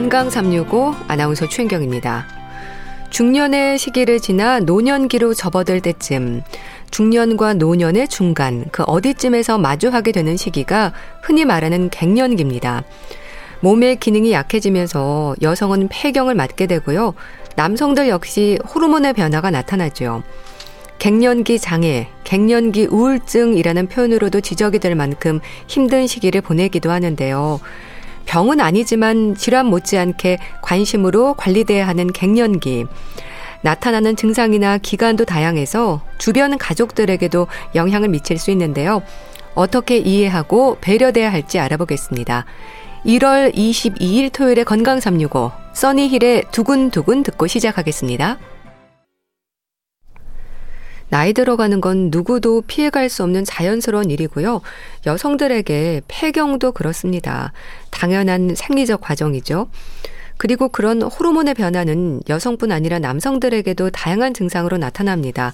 건강 365 아나운서 최인경입니다. 중년의 시기를 지나 노년기로 접어들 때쯤 중년과 노년의 중간 그 어디쯤에서 마주하게 되는 시기가 흔히 말하는 갱년기입니다. 몸의 기능이 약해지면서 여성은 폐경을 맞게 되고요. 남성들 역시 호르몬의 변화가 나타나죠. 갱년기 장애, 갱년기 우울증이라는 표현으로도 지적이 될 만큼 힘든 시기를 보내기도 하는데요. 병은 아니지만 질환 못지않게 관심으로 관리돼야 하는 갱년기. 나타나는 증상이나 기간도 다양해서 주변 가족들에게도 영향을 미칠 수 있는데요. 어떻게 이해하고 배려돼야 할지 알아보겠습니다. 1월 22일 토요일에 건강 365 써니힐의 두근두근 듣고 시작하겠습니다. 나이 들어가는 건 누구도 피해갈 수 없는 자연스러운 일이고요. 여성들에게 폐경도 그렇습니다. 당연한 생리적 과정이죠. 그리고 그런 호르몬의 변화는 여성뿐 아니라 남성들에게도 다양한 증상으로 나타납니다.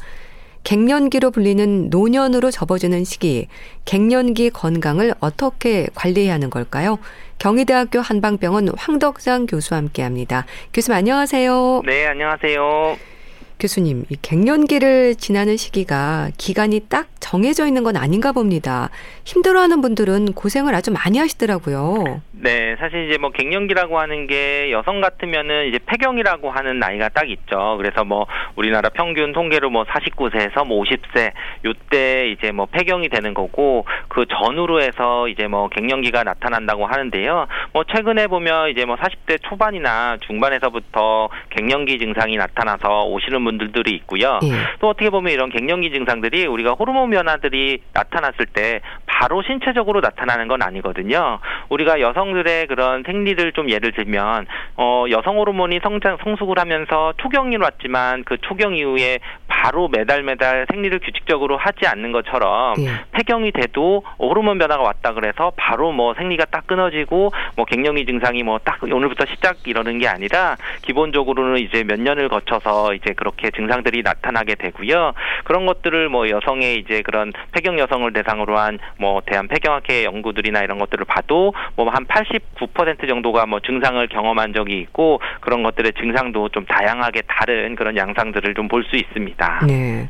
갱년기로 불리는 노년으로 접어주는 시기, 갱년기 건강을 어떻게 관리해야 하는 걸까요? 경희대학교 한방병원 황덕상 교수와 함께 합니다. 교수님 안녕하세요. 네, 안녕하세요. 교수님, 이 갱년기를 지나는 시기가 기간이 딱 정해져 있는 건 아닌가 봅니다. 힘들어하는 분들은 고생을 아주 많이 하시더라고요. 네, 사실 이제 뭐 갱년기라고 하는 게 여성 같으면은 이제 폐경이라고 하는 나이가 딱 있죠. 그래서 뭐 우리나라 평균 통계로 뭐 49세에서 뭐 50세 요때 이제 뭐 폐경이 되는 거고 그 전후로 해서 이제 뭐 갱년기가 나타난다고 하는데요. 뭐 최근에 보면 이제 뭐 40대 초반이나 중반에서부터 갱년기 증상이 나타나서 오시는 분들이 있고요. 예. 또 어떻게 보면 이런 갱년기 증상들이 우리가 호르몬 변화들이 나타났을 때 바로 신체적으로 나타나는 건 아니거든요. 우리가 여성들의 그런 생리를 좀 예를 들면 어 여성 호르몬이 성장 성숙을 하면서 초경이 왔지만 그 초경 이후에 바로 매달 매달 생리를 규칙적으로 하지 않는 것처럼 예. 폐경이 돼도 호르몬 변화가 왔다 그래서 바로 뭐 생리가 딱 끊어지고 뭐 갱년기 증상이 뭐 딱 오늘부터 시작 이러는 게 아니라 기본적으로는 이제 몇 년을 거쳐서 이제 그렇게 증상들이 나타나게 되고요. 그런 것들을 뭐 여성의 이제 그런 폐경 여성을 대상으로 한 뭐 대한 폐경학회 연구들이나 이런 것들을 봐도 뭐 한 89% 정도가 뭐 증상을 경험한 적이 있고 그런 것들의 증상도 좀 다양하게 다른 그런 양상들을 좀 볼 수 있습니다. 네.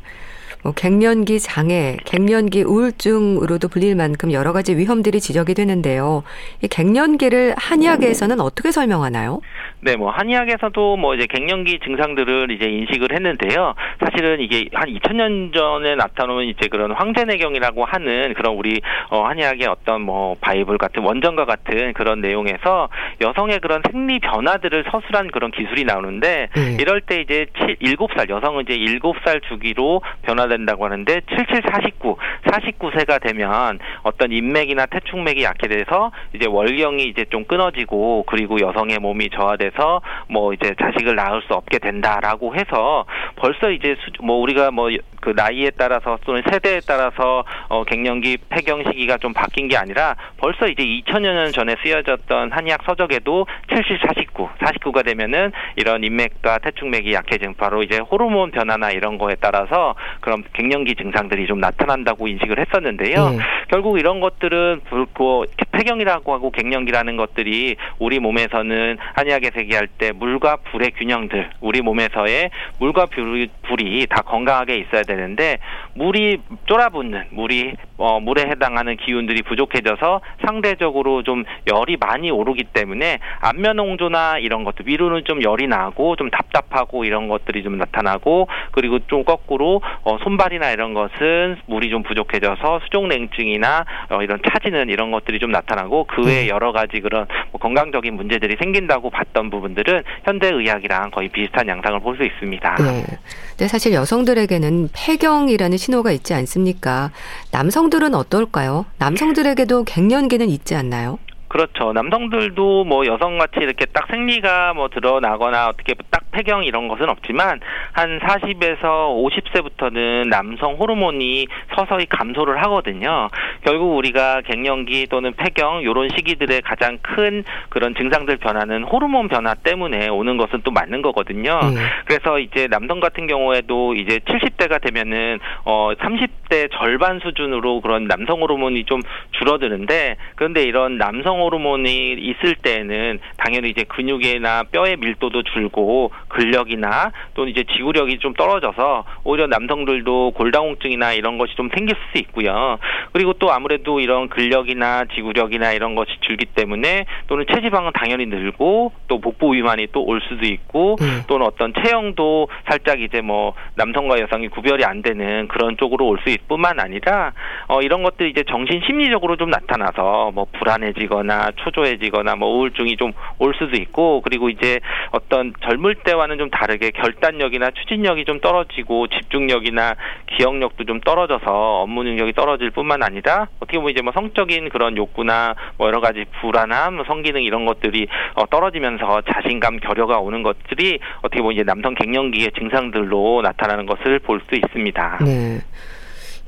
뭐 갱년기 장애, 갱년기 우울증으로도 불릴 만큼 여러 가지 위험들이 지적이 되는데요. 이 갱년기를 한의학에서는 어떻게 설명하나요? 네, 뭐 한의학에서도 뭐 이제 갱년기 증상들을 이제 인식을 했는데요. 사실은 이게 한 2000년 전에 나타나는 이제 그런 황제내경이라고 하는 그런 우리 어 한의학의 어떤 뭐 바이블 같은 원전과 같은 그런 내용에서 여성의 그런 생리 변화들을 서술한 그런 기술이 나오는데 네. 이럴 때 이제 7, 7살 여성은 이제 7살 주기로 변화된 된다고 하는데 77, 49, 49세가 되면 어떤 인맥이나 태축맥이 약해돼서 이제 월경이 이제 좀 끊어지고 그리고 여성의 몸이 저하돼서 뭐 이제 자식을 낳을 수 없게 된다라고 해서 벌써 이제 수, 뭐 우리가 뭐 그 나이에 따라서 또는 세대에 따라서 어 갱년기 폐경 시기가 좀 바뀐 게 아니라 벌써 이제 2000여 년 전에 쓰여졌던 한의학 서적에도 70, 49, 49가 되면은 이런 인맥과 태축맥이 약해진 바로 이제 호르몬 변화나 이런 거에 따라서 그런 갱년기 증상들이 좀 나타난다고 인식을 했었는데요. 네. 결국 이런 것들은 불고 폐경이라고 하고 갱년기라는 것들이 우리 몸에서는 한의학에서 얘기할 때 물과 불의 균형들, 우리 몸에서의 물과 불이, 불이 다 건강하게 있어야 되는데 물이 쫄아붙는 물이 어, 물에 해당하는 기운들이 부족해져서 상대적으로 좀 열이 많이 오르기 때문에 안면 홍조나 이런 것들 위로는 좀 열이 나고 좀 답답하고 이런 것들이 좀 나타나고 그리고 좀 거꾸로 어, 손발이나 이런 것은 물이 좀 부족해져서 수족냉증이나 어, 이런 차지는 이런 것들이 좀 나타나고 그 외에 네. 여러 가지 그런 뭐 건강적인 문제들이 생긴다고 봤던 부분들은 현대 의학이랑 거의 비슷한 양상을 볼 수 있습니다. 네. 근데 사실 여성들에게는 폐경이라는 신호가 있지 않습니까? 남성들은 어떨까요? 남성들에게도 갱년기는 있지 않나요? 그렇죠. 남성들도 뭐 여성같이 이렇게 딱 생리가 뭐 드러나거나 어떻게 딱 폐경 이런 것은 없지만 한 40에서 50세부터는 남성 호르몬이 서서히 감소를 하거든요. 결국 우리가 갱년기 또는 폐경 이런 시기들의 가장 큰 그런 증상들 변화는 호르몬 변화 때문에 오는 것은 또 맞는 거거든요. 음. 그래서 이제 남성 같은 경우에도 이제 70대가 되면은 어 30 20대 절반 수준으로 그런 남성 호르몬이 좀 줄어드는데 그런데 이런 남성 호르몬이 있을 때에는 당연히 이제 근육이나 뼈의 밀도도 줄고 근력이나 또는 이제 지구력이 좀 떨어져서 오히려 남성들도 골다공증이나 이런 것이 좀 생길 수 있고요. 그리고 또 아무래도 이런 근력이나 지구력이나 이런 것이 줄기 때문에 또는 체지방은 당연히 늘고 또 복부 비만이 또 올 수도 있고 음. 또는 어떤 체형도 살짝 이제 뭐 남성과 여성이 구별이 안 되는 그런 쪽으로 올 수 있을 뿐만 아니라 어 이런 것들이 이제 정신 심리적으로 좀 나타나서 뭐 불안해지거나 초조해지거나 뭐 우울증이 좀 올 수도 있고 그리고 이제 어떤 젊을 때와는 좀 다르게 결단력이나 추진력이 좀 떨어지고 집중력이나 기억력도 좀 떨어져서 업무 능력이 떨어질 뿐만 아니라 어떻게 보면 이제 뭐 성적인 그런 욕구나 뭐 여러 가지 불안함, 뭐 성기능 이런 것들이 어 떨어지면서 자신감, 결여가 오는 것들이 어떻게 보면 이제 남성 갱년기의 증상들로 나타나는 것을 볼 수 있습니다. 네.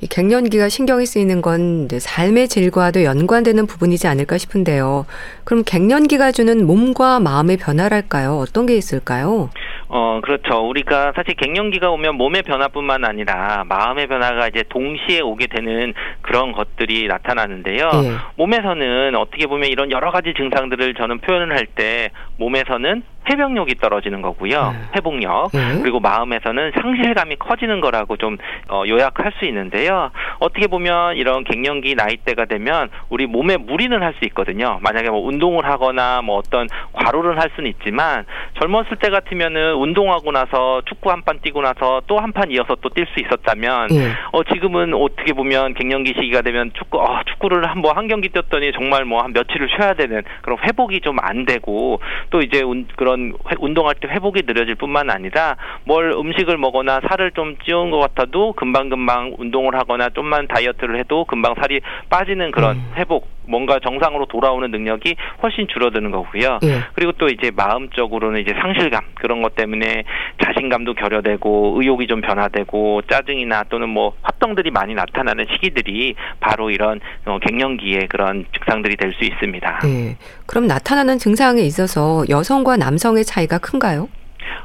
이 갱년기가 신경이 쓰이는 건 삶의 질과도 연관되는 부분이지 않을까 싶은데요. 그럼 갱년기가 주는 몸과 마음의 변화랄까요? 어떤 게 있을까요? 어, 그렇죠. 우리가 사실 갱년기가 오면 몸의 변화뿐만 아니라 마음의 변화가 이제 동시에 오게 되는 그런 것들이 나타나는데요. 예. 몸에서는 어떻게 보면 이런 여러 가지 증상들을 저는 표현을 할 때 몸에서는 회병력이 떨어지는 거고요. 네. 회복력. 네. 그리고 마음에서는 상실감이 커지는 거라고 좀 어, 요약할 수 있는데요. 어떻게 보면 이런 갱년기 나이대가 되면 우리 몸에 무리는 할 수 있거든요. 만약에 뭐 운동을 하거나 뭐 어떤 과로를 할 수는 있지만 젊었을 때 같으면은 운동하고 나서 축구 한 판 뛰고 나서 또 한 판 이어서 또 뛸 수 있었다면 네. 어 지금은 어떻게 보면 갱년기 시기가 되면 축구 어, 축구를 한번한 경기 뛰었더니 정말 뭐 한 며칠을 쉬어야 되는 그런 회복이 좀 안 되고 또 이제 운, 그런 회, 운동할 때 회복이 느려질 뿐만 아니라 뭘 음식을 먹거나 살을 좀 찌운 것 같아도 금방금방 운동을 하거나 좀만 다이어트를 해도 금방 살이 빠지는 그런 음. 회복 뭔가 정상으로 돌아오는 능력이 훨씬 줄어드는 거고요. 예. 그리고 또 이제 마음적으로는 이제 상실감 그런 것 때문에 자신감도 결여되고 의욕이 좀 변화되고 짜증이나 또는 뭐 활동들이 많이 나타나는 시기들이 바로 이런 어, 갱년기의 그런 증상들이 될 수 있습니다. 예. 그럼 나타나는 증상에 있어서 여성과 남성의 차이가 큰가요?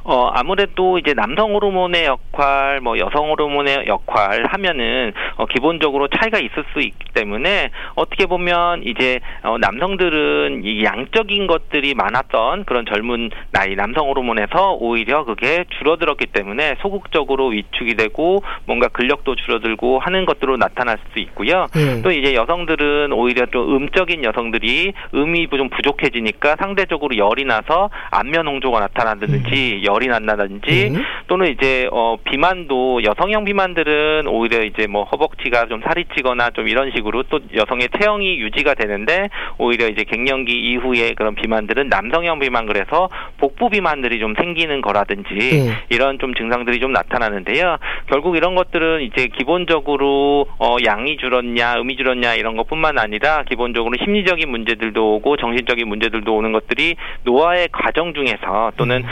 어 아무래도 이제 남성 호르몬의 역할, 뭐 여성 호르몬의 역할 하면은 어, 기본적으로 차이가 있을 수 있기 때문에 어떻게 보면 이제 어, 남성들은 이 양적인 것들이 많았던 그런 젊은 나이 남성 호르몬에서 오히려 그게 줄어들었기 때문에 소극적으로 위축이 되고 뭔가 근력도 줄어들고 하는 것들로 나타날 수 있고요. 네. 또 이제 여성들은 오히려 좀 음적인 여성들이 음이 좀 부족해지니까 상대적으로 열이 나서 안면 홍조가 나타나든지 음. 열이 난다든지 음. 또는 이제 어 비만도 여성형 비만들은 오히려 이제 뭐 허벅지가 좀 살이 찌거나 좀 이런 식으로 또 여성의 체형이 유지가 되는데 오히려 이제 갱년기 이후에 그런 비만들은 남성형 비만 그래서 복부 비만들이 좀 생기는 거라든지 음. 이런 좀 증상들이 좀 나타나는데요. 결국 이런 것들은 이제 기본적으로 어 양이 줄었냐, 음이 줄었냐 이런 것뿐만 아니라 기본적으로 심리적인 문제들도 오고 정신적인 문제들도 오는 것들이 노화의 과정 중에서 또는 음.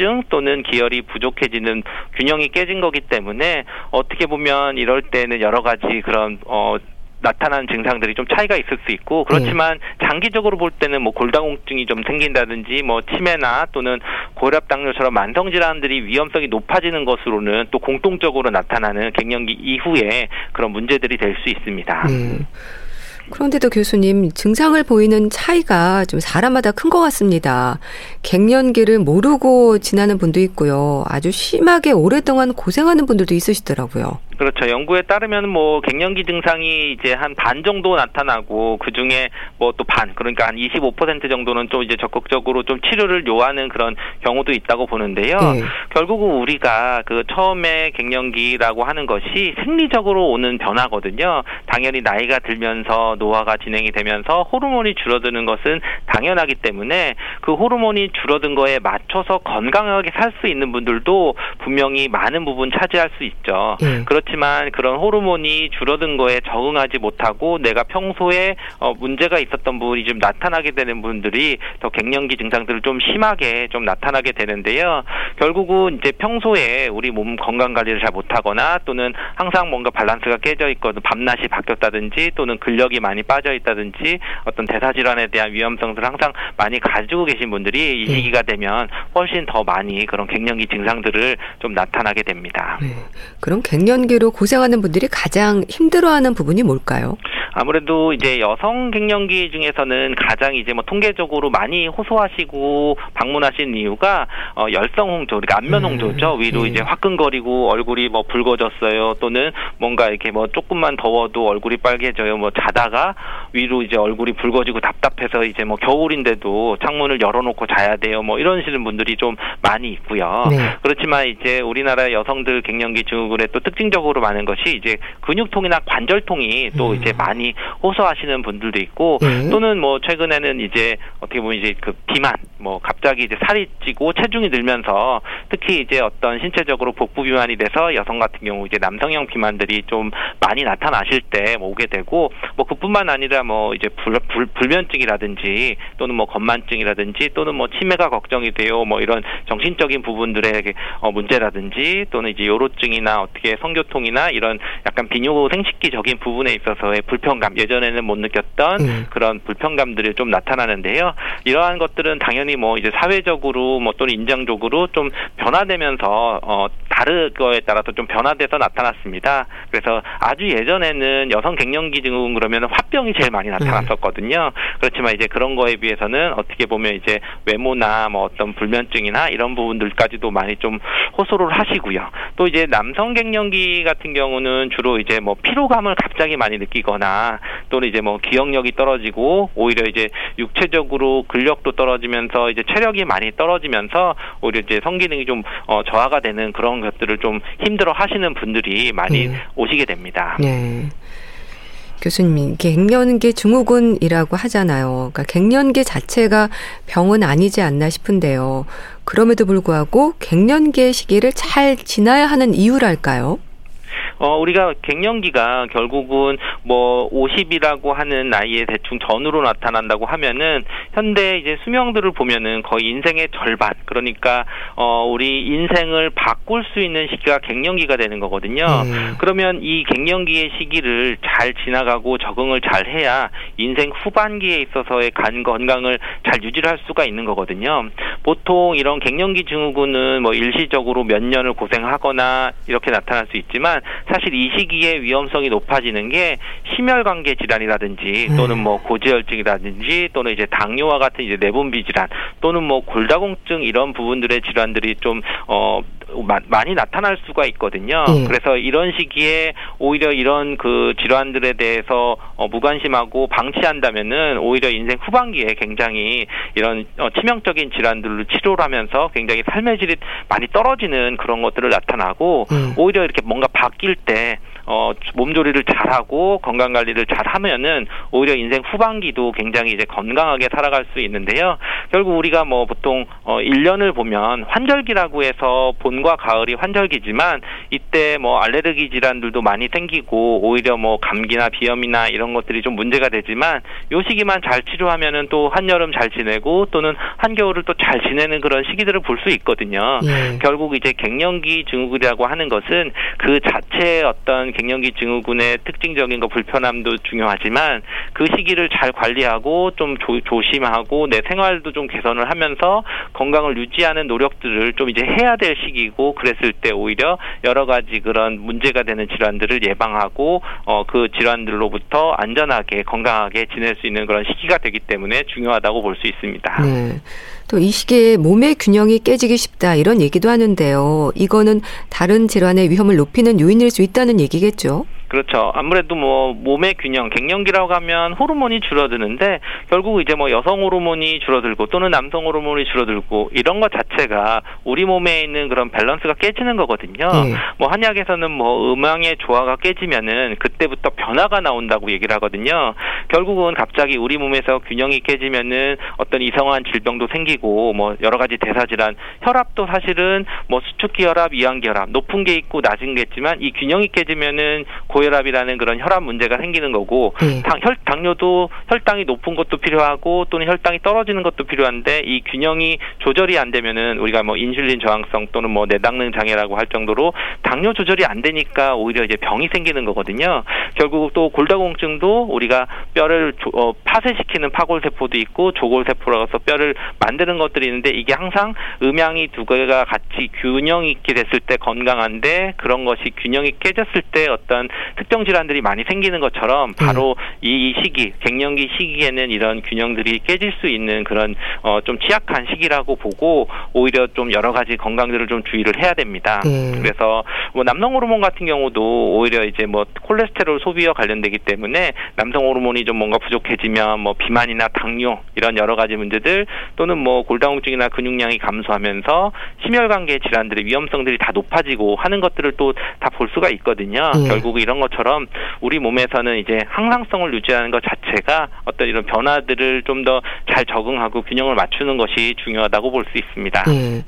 허증 또는 기혈이 부족해지는 균형이 깨진 거기 때문에 어떻게 보면 이럴 때는 여러 가지 그런 어 나타나는 증상들이 좀 차이가 있을 수 있고 그렇지만 네. 장기적으로 볼 때는 뭐 골다공증이 좀 생긴다든지 뭐 치매나 또는 고혈압 당뇨처럼 만성 질환들이 위험성이 높아지는 것으로는 또 공통적으로 나타나는 갱년기 이후에 그런 문제들이 될 수 있습니다. 네. 그런데도 교수님 증상을 보이는 차이가 좀 사람마다 큰 것 같습니다. 갱년기를 모르고 지나는 분도 있고요. 아주 심하게 오랫동안 고생하는 분들도 있으시더라고요. 그렇죠. 연구에 따르면 뭐 갱년기 증상이 이제 한 반 정도 나타나고 그 중에 뭐 또 반 그러니까 한 25% 정도는 좀 이제 적극적으로 좀 치료를 요하는 그런 경우도 있다고 보는데요. 네. 결국은 우리가 그 처음에 갱년기라고 하는 것이 생리적으로 오는 변화거든요. 당연히 나이가 들면서 노화가 진행이 되면서 호르몬이 줄어드는 것은 당연하기 때문에 그 호르몬이 줄어든 거에 맞춰서 건강하게 살 수 있는 분들도 분명히 많은 부분 차지할 수 있죠. 네. 그렇지 그렇지만 그런 호르몬이 줄어든 거에 적응하지 못하고 내가 평소에 어, 문제가 있었던 부분이 좀 나타나게 되는 분들이 더 갱년기 증상들을 좀 심하게 좀 나타나게 되는데요. 결국은 이제 평소에 우리 몸 건강 관리를 잘 못하거나 또는 항상 뭔가 밸런스가 깨져 있거든 밤낮이 바뀌었다든지 또는 근력이 많이 빠져 있다든지 어떤 대사 질환에 대한 위험성들을 항상 많이 가지고 계신 분들이 이 네. 시기가 되면 훨씬 더 많이 그런 갱년기 증상들을 좀 나타나게 됩니다. 네. 그럼 갱년기 갱년기로 고생하는 분들이 가장 힘들어하는 부분이 뭘까요? 아무래도 이제 여성 갱년기 중에서는 가장 이제 뭐 통계적으로 많이 호소하시고 방문하신 이유가 어 열성 홍조, 그러니까 안면 음, 홍조죠. 음, 위로 네. 이제 화끈거리고 얼굴이 뭐 붉어졌어요. 또는 뭔가 이렇게 뭐 조금만 더워도 얼굴이 빨개져요. 뭐 자다가 위로 이제 얼굴이 붉어지고 답답해서 이제 뭐 겨울인데도 창문을 열어놓고 자야 돼요. 뭐 이런 식의 분들이 좀 많이 있고요. 네. 그렇지만 이제 우리나라 여성들 갱년기 증후군의 또 특징적으로 많은 것이 이제 근육통이나 관절통이 또 음. 이제 많이 호소하시는 분들도 있고 네. 또는 뭐 최근에는 이제 어떻게 보면 이제 그 비만 뭐 갑자기 이제 살이 찌고 체중이 늘면서 특히 이제 어떤 신체적으로 복부 비만이 돼서 여성 같은 경우 이제 남성형 비만들이 좀 많이 나타나실 때 오게 되고 뭐 그뿐만 아니라 뭐 이제 불, 불, 불면증이라든지 또는 뭐 건만증이라든지 또는 뭐 치매가 걱정이 돼요 뭐 이런 정신적인 부분들의 어 문제라든지 또는 이제 요로증이나 어떻게 성교통이나 이런 약간 비뇨 생식기적인 부분에 있어서의 불편 감 예전에는 못 느꼈던 음. 그런 불편감들이 좀 나타나는데요 이러한 것들은 당연히 뭐 이제 사회적으로 뭐 또는 인장적으로 좀 변화되면서 어 다른 거에 따라서 좀 변화돼서 나타났습니다. 그래서 아주 예전에는 여성 갱년기 증후군 그러면 화병이 제일 많이 나타났었거든요. 그렇지만 이제 그런 거에 비해서는 어떻게 보면 이제 외모나 뭐 어떤 불면증이나 이런 부분들까지도 많이 좀 호소를 하시고요. 또 이제 남성 갱년기 같은 경우는 주로 이제 뭐 피로감을 갑자기 많이 느끼거나 또는 이제 뭐 기억력이 떨어지고 오히려 이제 육체적으로 근력도 떨어지면서 이제 체력이 많이 떨어지면서 오히려 이제 성기능이 좀 어, 저하가 되는 그런 것들을 좀 힘들어 하시는 분들이 많이 네. 오시게 됩니다. 네. 교수님, 갱년기 증후군이라고 하잖아요. 그러니까 갱년기 자체가 병은 아니지 않나 싶은데요. 그럼에도 불구하고 갱년기의 시기를 잘 지나야 하는 이유랄까요? 어, 우리가 갱년기가 결국은 뭐 50이라고 하는 나이에 대충 전으로 나타난다고 하면은 현대 이제 수명들을 보면은 거의 인생의 절반 그러니까 어, 우리 인생을 바꿀 수 있는 시기가 갱년기가 되는 거거든요. 음. 그러면 이 갱년기의 시기를 잘 지나가고 적응을 잘 해야 인생 후반기에 있어서의 간 건강을 잘 유지를 할 수가 있는 거거든요. 보통 이런 갱년기 증후군은 뭐 일시적으로 몇 년을 고생하거나 이렇게 나타날 수 있지만 사실 이 시기에 위험성이 높아지는 게 심혈관계 질환이라든지 네. 또는 뭐 고지혈증이라든지 또는 이제 당뇨와 같은 이제 내분비 질환 또는 뭐 골다공증 이런 부분들의 질환들이 좀 어 많이 나타날 수가 있거든요. 예. 그래서 이런 시기에 오히려 이런 그 질환들에 대해서 어, 무관심하고 방치한다면은 오히려 인생 후반기에 굉장히 이런 어, 치명적인 질환들을 치료를 하면서 굉장히 삶의 질이 많이 떨어지는 그런 것들을 나타나고 음. 오히려 이렇게 뭔가 바뀔 때 어, 몸조리를 잘하고 건강 관리를 잘하면은 오히려 인생 후반기도 굉장히 이제 건강하게 살아갈 수 있는데요. 결국 우리가 뭐 보통 어 1년을 보면 환절기라고 해서 봄과 가을이 환절기지만 이때 뭐 알레르기 질환들도 많이 생기고 오히려 뭐 감기나 비염이나 이런 것들이 좀 문제가 되지만 요 시기만 잘 치료하면은 또 한여름 잘 지내고 또는 한겨울을 또 잘 지내는 그런 시기들을 볼 수 있거든요. 예. 결국 이제 갱년기 증후군이라고 하는 것은 그 자체의 어떤 갱년기 증후군의 특징적인 거 불편함도 중요하지만 그 시기를 잘 관리하고 좀 조, 조심하고 내 생활도 좀 개선을 하면서 건강을 유지하는 노력들을 좀 이제 해야 될 시기고 그랬을 때 오히려 여러 가지 그런 문제가 되는 질환들을 예방하고 어, 그 질환들로부터 안전하게 건강하게 지낼 수 있는 그런 시기가 되기 때문에 중요하다고 볼 수 있습니다. 네. 또 이 시기에 몸의 균형이 깨지기 쉽다 이런 얘기도 하는데요. 이거는 다른 질환의 위험을 높이는 요인일 수 있다는 얘기겠죠. 그렇죠. 아무래도 뭐 몸의 균형, 갱년기라고 하면 호르몬이 줄어드는데 결국 이제 뭐 여성 호르몬이 줄어들고 또는 남성 호르몬이 줄어들고 이런 것 자체가 우리 몸에 있는 그런 밸런스가 깨지는 거거든요. 네. 뭐 한약에서는 뭐 음양의 조화가 깨지면은 그때부터 변화가 나온다고 얘기를 하거든요. 결국은 갑자기 우리 몸에서 균형이 깨지면은 어떤 이상한 질병도 생기고 뭐 여러 가지 대사 질환, 혈압도 사실은 뭐 수축기 혈압, 이완기 혈압 높은 게 있고 낮은 게 있지만 이 균형이 깨지면은 고 고혈압이라는 그런 혈압 문제가 생기는 거고 네. 당, 혈, 당뇨도 혈당이 높은 것도 필요하고 또는 혈당이 떨어지는 것도 필요한데 이 균형이 조절이 안 되면은 우리가 뭐 인슐린 저항성 또는 뭐 내당능 장애라고 할 정도로 당뇨 조절이 안 되니까 오히려 이제 병이 생기는 거거든요. 결국 또 골다공증도 우리가 뼈를 조, 어, 파쇄시키는 파골세포도 있고 조골세포라서 뼈를 만드는 것들이 있는데 이게 항상 음양이 두 개가 같이 균형 있게 됐을 때 건강한데 그런 것이 균형이 깨졌을 때 어떤 특정 질환들이 많이 생기는 것처럼 바로 음. 이 시기 갱년기 시기에는 이런 균형들이 깨질 수 있는 그런 어, 좀 취약한 시기라고 보고 오히려 좀 여러 가지 건강들을 좀 주의를 해야 됩니다. 음. 그래서 뭐 남성 호르몬 같은 경우도 오히려 이제 뭐 콜레스테롤 소비와 관련되기 때문에 남성 호르몬이 좀 뭔가 부족해지면 뭐 비만이나 당뇨 이런 여러 가지 문제들 또는 뭐 골다공증이나 근육량이 감소하면서 심혈관계 질환들의 위험성들이 다 높아지고 하는 것들을 또 다 볼 수가 있거든요. 예. 결국 이런 것처럼 우리 몸에서는 이제 항상성을 유지하는 것 자체가 어떤 이런 변화들을 좀 더 잘 적응하고 균형을 맞추는 것이 중요하다고 볼 수 있습니다. 예.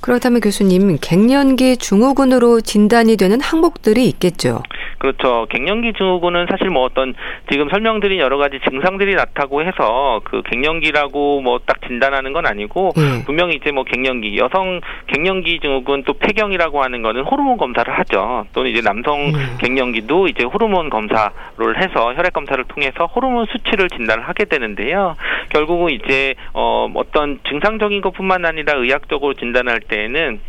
그렇다면 교수님, 갱년기 증후군으로 진단이 되는 항목들이 있겠죠. 그렇죠. 갱년기 증후군은 사실 뭐 어떤 지금 설명드린 여러 가지 증상들이 나타고 해서 그 갱년기라고 뭐 딱 진단하는 건 아니고 음. 분명히 이제 뭐 갱년기 여성 갱년기 증후군 또 폐경이라고 하는 거는 호르몬 검사를 하죠. 또는 이제 남성 음. 갱년기도 이제 호르몬 검사를 해서 혈액 검사를 통해서 호르몬 수치를 진단을 하게 되는데요. 결국은 이제 어 어떤 증상적인 것뿐만 아니라 의학적으로 진단할 때에는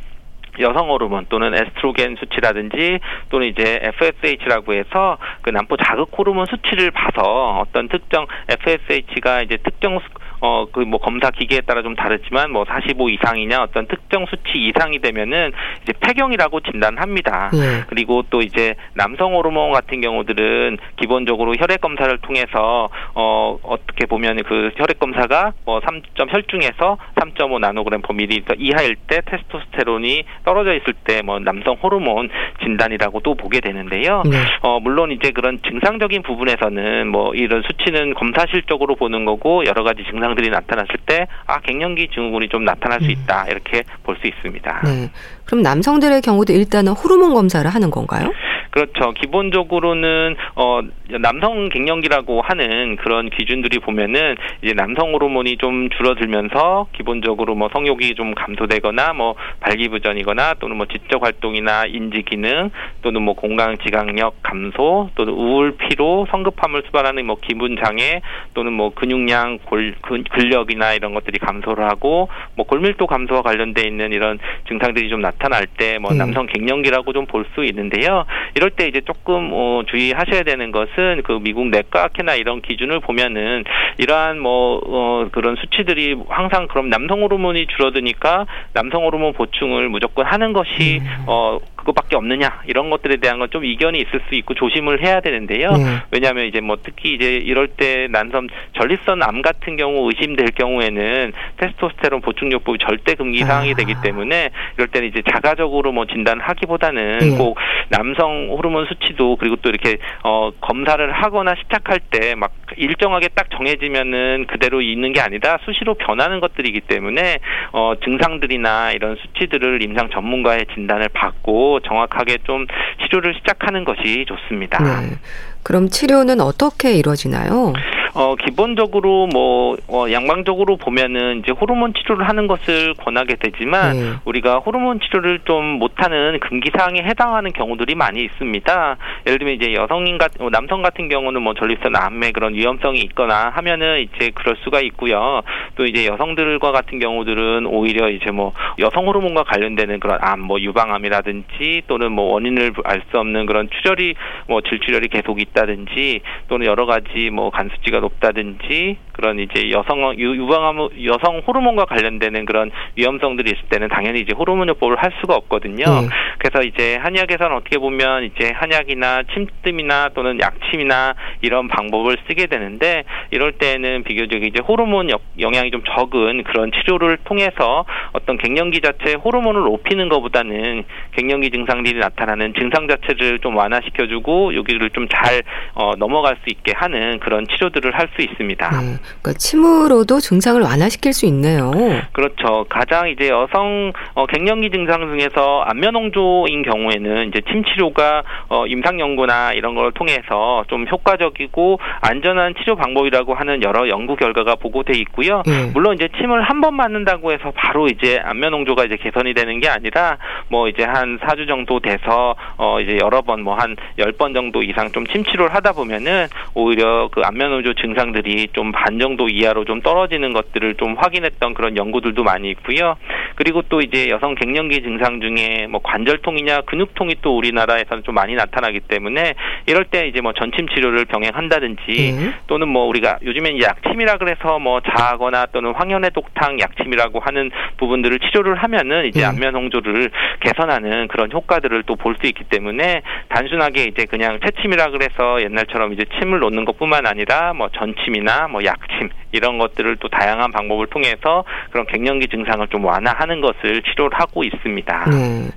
여성 호르몬 또는 에스트로겐 수치라든지 또는 이제 FSH라고 해서 그 남포 자극 호르몬 수치를 봐서 어떤 특정 FSH가 이제 특정 어 그 뭐 검사 기계에 따라 좀 다르지만 뭐 45 이상이냐 어떤 특정 수치 이상이 되면은 이제 폐경이라고 진단합니다. 예. 그리고 또 이제 남성 호르몬 같은 경우들은 기본적으로 혈액 검사를 통해서 어 어떻게 보면 그 혈액 검사가 뭐 3점 혈중에서 3.5 나노그램 퍼 밀리리터 이하일 때 테스토스테론이 떨어져 있을 때 뭐 남성 호르몬 진단이라고 또 보게 되는데요. 네. 어 물론 이제 그런 증상적인 부분에서는 뭐 이런 수치는 검사실적으로 보는 거고 여러 가지 증상 들이 나타났을 때 아 갱년기 증후군이 좀 나타날 수 음. 있다 이렇게 볼 수 있습니다. 네. 그럼 남성들의 경우도 일단은 호르몬 검사를 하는 건가요? 그렇죠. 기본적으로는 어 남성 갱년기라고 하는 그런 기준들이 보면은 이제 남성 호르몬이 좀 줄어들면서 기본적으로 뭐 성욕이 좀 감소되거나 뭐 발기부전이거나 또는 뭐 지적 활동이나 인지 기능 또는 뭐 공강 지각력 감소 또는 우울 피로 성급함을 수반하는 뭐 기분 장애 또는 뭐 근육량 골 근력이나 이런 것들이 감소를 하고 뭐 골밀도 감소와 관련돼 있는 이런 증상들이 좀 나타 날 때뭐 음. 남성 갱년기라고 좀 볼 수 있는데요. 이럴 때 이제 조금 어, 주의하셔야 되는 것은 그 미국 내과학회나 이런 기준을 보면은 이러한 뭐 어, 그런 수치들이 항상 그럼 남성 호르몬이 줄어드니까 남성 호르몬 보충을 무조건 하는 것이 음. 어 그것밖에 없느냐 이런 것들에 대한 건 좀 이견이 있을 수 있고 조심을 해야 되는데요. 네. 왜냐하면 이제 뭐 특히 이제 이럴 때 난섬 전립선 암 같은 경우 의심될 경우에는 테스토스테론 보충요법이 절대 금기 사항이 아. 되기 때문에 이럴 때는 이제 자가적으로 뭐 진단하기보다는 네. 꼭 남성 호르몬 수치도 그리고 또 이렇게 어 검사를 하거나 시작할 때 막 일정하게 딱 정해지면은 그대로 있는 게 아니다 수시로 변하는 것들이기 때문에 어 증상들이나 이런 수치들을 임상 전문가의 진단을 받고 정확하게 좀 치료를 시작하는 것이 좋습니다. 네. 그럼 치료는 어떻게 이루어지나요? 어, 기본적으로 뭐, 어, 양방적으로 보면은 이제 호르몬 치료를 하는 것을 권하게 되지만 네. 우리가 호르몬 치료를 좀 못하는 금기 사항에 해당하는 경우들이 많이 있습니다. 예를 들면 이제 여성인 같, 어, 남성 같은 경우는 뭐 전립선 암에 그런 위험성이 있거나 하면은 이제 그럴 수가 있고요. 또 이제 여성들과 같은 경우들은 오히려 이제 뭐 여성 호르몬과 관련되는 그런 암, 뭐 유방암이라든지 또는 뭐 원인을 알 수 없는 그런 출혈이 뭐 질출혈이 계속 있 다든지 또는 여러 가지 뭐 간수치가 높다든지 그런 이제 여성 유방암 여성 호르몬과 관련되는 그런 위험성들이 있을 때는 당연히 이제 호르몬 요법을 할 수가 없거든요. 네. 그래서 이제 한약에서는 어떻게 보면 이제 한약이나 침뜸이나 또는 약침이나 이런 방법을 쓰게 되는데 이럴 때는 비교적 이제 호르몬 영향이 좀 적은 그런 치료를 통해서 어떤 갱년기 자체 호르몬을 높이는 것보다는 갱년기 증상들이 나타나는 증상 자체를 좀 완화시켜주고 여기를 좀 잘 어, 넘어갈 수 있게 하는 그런 치료들을 할 수 있습니다. 네, 그러니까 침으로도 증상을 완화시킬 수 있네요. 그렇죠. 가장 이제 여성 어, 갱년기 증상 중에서 안면홍조인 경우에는 이제 침 치료가 어, 임상 연구나 이런 걸 통해서 좀 효과적이고 안전한 치료 방법이라고 하는 여러 연구 결과가 보고돼 있고요. 네. 물론 이제 침을 한 번 맞는다고 해서 바로 이제 안면홍조가 이제 개선이 되는 게 아니라 뭐 이제 한 4주 정도 돼서 어 이제 여러 번 뭐 한 10번 정도 이상 좀 침 치료를 하다 보면은 오히려 그 안면홍조 증상들이 좀 반 정도 이하로 좀 떨어지는 것들을 좀 확인했던 그런 연구들도 많이 있고요. 그리고 또 이제 여성 갱년기 증상 중에 뭐 관절통이냐 근육통이 또 우리나라에서는 좀 많이 나타나기 때문에 이럴 때 이제 뭐 전침 치료를 병행한다든지 네. 또는 뭐 우리가 요즘엔 약침이라 그래서 뭐 자하거나 또는 황현의 독탕 약침이라고 하는 부분들을 치료를 하면은 이제 네. 안면 홍조를 개선하는 그런 효과들을 또 볼 수 있기 때문에 단순하게 이제 그냥 채침이라 그래서 옛날처럼 이제 침을 놓는 것뿐만 아니라 뭐 전침이나 뭐 약침 이런 것들을 또 다양한 방법을 통해서 그런 갱년기 증상을 좀 완화하는 것을 치료를 하고 있습니다. 네.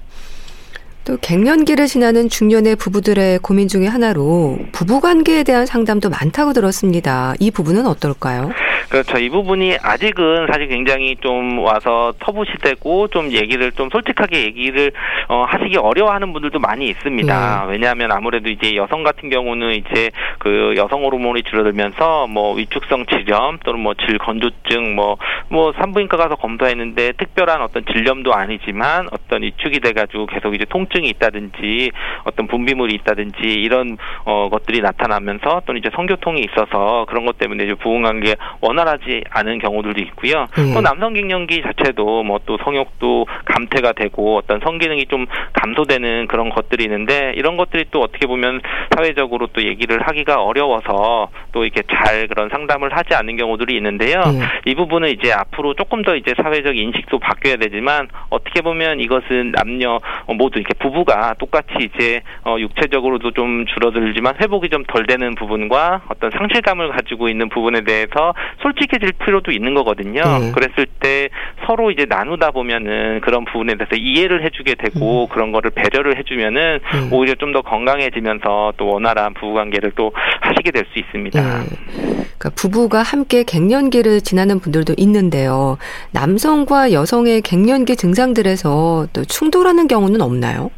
또 갱년기를 지나는 중년의 부부들의 고민 중의 하나로 부부 관계에 대한 상담도 많다고 들었습니다. 이 부분은 어떨까요? 그렇죠. 이 부분이 아직은 사실 굉장히 좀 와서 터부시되고 좀 얘기를 좀 솔직하게 얘기를 어, 하시기 어려워하는 분들도 많이 있습니다. 네. 왜냐하면 아무래도 이제 여성 같은 경우는 이제 그 여성 호르몬이 줄어들면서 뭐 위축성 질염 또는 뭐 질건조증 뭐뭐 뭐 산부인과 가서 검사했는데 특별한 어떤 질염도 아니지만 어떤 위축이 돼가지고 계속 이제 통증이 있다든지 어떤 분비물이 있다든지 이런 어, 것들이 나타나면서 또는 이제 성교통이 있어서 그런 것 때문에 이제 부부관계 원 활하지 않은 경우들도 있고요. 음. 또 남성 갱년기 자체도 뭐 또 성욕도 감퇴가 되고 어떤 성기능이 좀 감소되는 그런 것들이 있는데 이런 것들이 또 어떻게 보면 사회적으로 또 얘기를 하기가 어려워서 또 이렇게 잘 그런 상담을 하지 않는 경우들이 있는데요. 음. 이 부분은 이제 앞으로 조금 더 이제 사회적 인식도 바뀌어야 되지만 어떻게 보면 이것은 남녀 모두 이렇게 부부가 똑같이 이제 어 육체적으로도 좀 줄어들지만 회복이 좀 덜 되는 부분과 어떤 상실감을 가지고 있는 부분에 대해서 솔직해질 필요도 있는 거거든요. 네. 그랬을 때 서로 이제 나누다 보면은 그런 부분에 대해서 이해를 해주게 되고 음. 그런 거를 배려를 해주면은 음. 오히려 좀 더 건강해지면서 또 원활한 부부 관계를 또 하시게 될 수 있습니다. 네. 그러니까 부부가 함께 갱년기를 지나는 분들도 있는데요. 남성과 여성의 갱년기 증상들에서 또 충돌하는 경우는 없나요?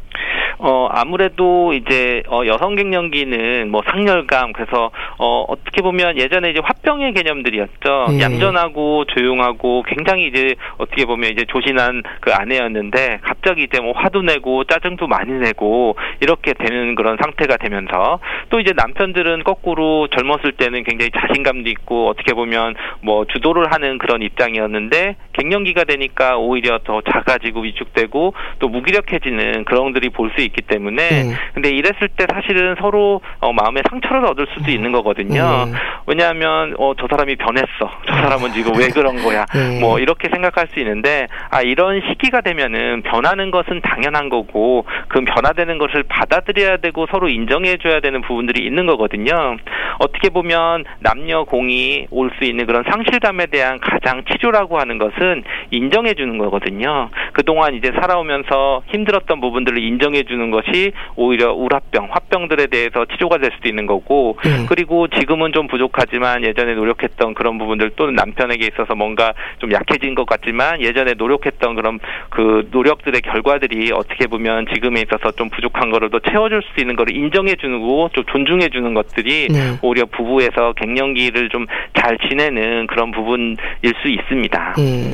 어 아무래도 이제 어 여성 갱년기는 뭐 상열감 그래서 어 어떻게 보면 예전에 이제 화병의 개념들이었죠. 예. 얌전하고 조용하고 굉장히 이제 어떻게 보면 이제 조신한 그 아내였는데 갑자기 이제 뭐 화도 내고 짜증도 많이 내고 이렇게 되는 그런 상태가 되면서 또 이제 남편들은 거꾸로 젊었을 때는 굉장히 자신감도 있고 어떻게 보면 뭐 주도를 하는 그런 입장이었는데 갱년기가 되니까 오히려 더 작아지고 위축되고 또 무기력해지는 그런 들이 볼 수 있기 때문에 네. 근데 이랬을 때 사실은 서로 어, 마음의 상처를 얻을 수도 네. 있는 거거든요. 네. 왜냐하면 어, 저 사람이 변했어. 저 사람은 지금 왜 그런 거야. 네. 뭐 이렇게 생각할 수 있는데 아 이런 시기가 되면은 변하는 것은 당연한 거고 그 변화되는 것을 받아들여야 되고 서로 인정해 줘야 되는 부분들이 있는 거거든요. 어떻게 보면 남녀 공이 올 수 있는 그런 상실감에 대한 가장 치료라고 하는 것은 인정해 주는 거거든요. 그동안 이제 살아오면서 힘들었던 부분들을 인정해 주는 주는 것이 오히려 우라병, 화병들에 대해서 치료가 될 수도 있는 거고 네. 그리고 지금은 좀 부족하지만 예전에 노력했던 그런 부분들 또는 남편에게 있어서 뭔가 좀 약해진 것 같지만 예전에 노력했던 그런 그 노력들의 결과들이 어떻게 보면 지금에 있어서 좀 부족한 거를 더 채워줄 수 있는 거를 인정해 주는 거고 좀 존중해 주는 것들이 네. 오히려 부부에서 갱년기를 좀 잘 지내는 그런 부분일 수 있습니다. 네.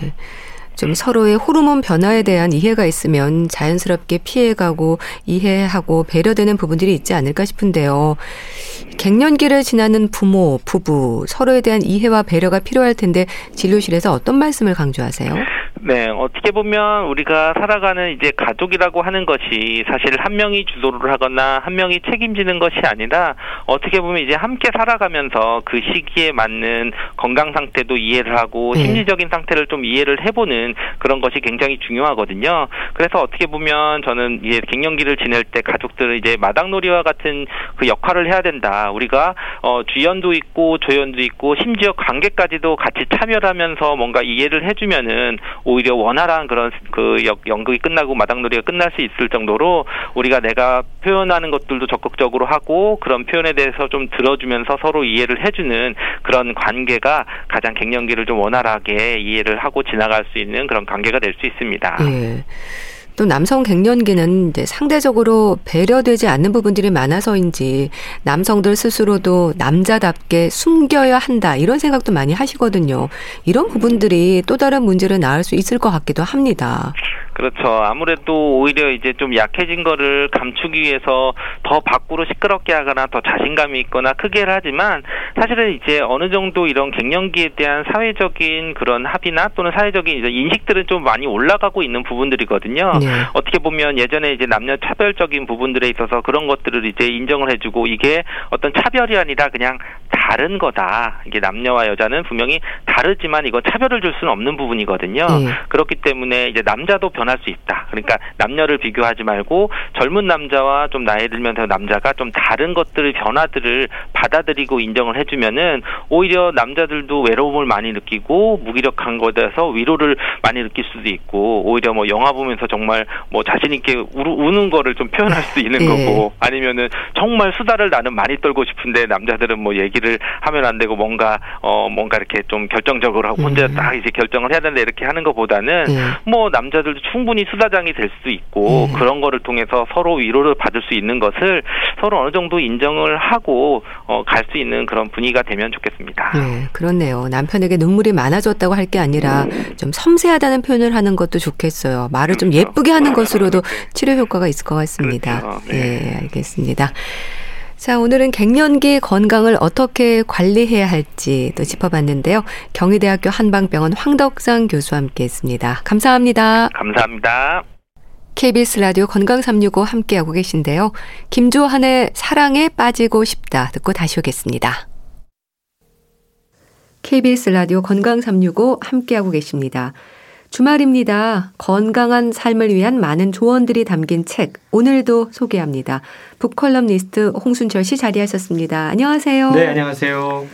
좀 서로의 호르몬 변화에 대한 이해가 있으면 자연스럽게 피해가고 이해하고 배려되는 부분들이 있지 않을까 싶은데요. 갱년기를 지나는 부모, 부부, 서로에 대한 이해와 배려가 필요할 텐데 진료실에서 어떤 말씀을 강조하세요? 네, 어떻게 보면 우리가 살아가는 이제 가족이라고 하는 것이 사실 한 명이 주도를 하거나 한 명이 책임지는 것이 아니라 어떻게 보면 이제 함께 살아가면서 그 시기에 맞는 건강 상태도 이해를 하고 네. 심리적인 상태를 좀 이해를 해보는 그런 것이 굉장히 중요하거든요. 그래서 어떻게 보면 저는 이제 갱년기를 지낼 때 가족들은 이제 마당놀이와 같은 그 역할을 해야 된다. 우리가 어 주연도 있고 조연도 있고 심지어 관계까지도 같이 참여하면서 뭔가 이해를 해주면은 오히려 원활한 그런 그 연극이 끝나고 마당놀이가 끝날 수 있을 정도로 우리가 내가 표현하는 것들도 적극적으로 하고 그런 표현에 대해서 좀 들어주면서 서로 이해를 해주는 그런 관계가 가장 갱년기를 좀 원활하게 이해를 하고 지나갈 수 있는 그런 관계가 될 수 있습니다. 예. 또 남성 갱년기는 이제 상대적으로 배려되지 않는 부분들이 많아서인지 남성들 스스로도 남자답게 숨겨야 한다 이런 생각도 많이 하시거든요. 이런 부분들이 또 다른 문제를 낳을 수 있을 것 같기도 합니다. 그렇죠. 아무래도 오히려 이제 좀 약해진 거를 감추기 위해서 더 밖으로 시끄럽게 하거나 더 자신감이 있거나 크게를 하지만 사실은 이제 어느 정도 이런 갱년기에 대한 사회적인 그런 합의나 또는 사회적인 이제 인식들은 좀 많이 올라가고 있는 부분들이거든요. 네. 어떻게 보면 예전에 이제 남녀 차별적인 부분들에 있어서 그런 것들을 이제 인정을 해주고 이게 어떤 차별이 아니라 그냥 다른 거다. 이게 남녀와 여자는 분명히 다르지만 이건 차별을 줄 수는 없는 부분이거든요. 네. 그렇기 때문에 이제 남자도 변할 수 있다. 그러니까 남녀를 비교하지 말고 젊은 남자와 좀 나이 들면 서 남자가 좀 다른 것들을 변화들을 받아들이고 인정을 해주면은 오히려 남자들도 외로움을 많이 느끼고 무기력한 것에 대해서 위로를 많이 느낄 수도 있고 오히려 뭐 영화 보면서 정말 뭐 자신 있게 우, 는 거를 좀 표현할 수 있는 네. 거고 아니면은 정말 수다를 나는 많이 떨고 싶은데 남자들은 뭐 얘기를 하면 안 되고 뭔가 어 뭔가 이렇게 좀 결정적으로 하고 혼자 음. 딱 이제 결정을 해야 된다 이렇게 하는 것보다는 네. 뭐 남자들도 충분히 수다장이 될 수 있고 네. 그런 거를 통해서 서로 위로를 받을 수 있는 것을 서로 어느 정도 인정을 하고 어, 갈 수 있는 그런 분위기가 되면 좋겠습니다. 네, 그렇네요. 남편에게 눈물이 많아졌다고 할 게 아니라 좀 섬세하다는 표현을 하는 것도 좋겠어요. 말을 좀 그렇죠. 예쁘게 하는 것으로도 치료 효과가 있을 것 같습니다. 그렇죠. 네. 네, 알겠습니다. 자, 오늘은 갱년기 건강을 어떻게 관리해야 할지 또 짚어봤는데요. 경희대학교 한방병원 황덕상 교수와 함께 했습니다. 감사합니다. 감사합니다. KBS 라디오 건강 365 함께하고 계신데요. 김조한의 사랑에 빠지고 싶다 듣고 다시 오겠습니다. KBS 라디오 건강 365 함께하고 계십니다. 주말입니다. 건강한 삶을 위한 많은 조언들이 담긴 책 오늘도 소개합니다. 북컬럼니스트 홍순철 씨 자리하셨습니다. 안녕하세요. 네, 안녕하세요.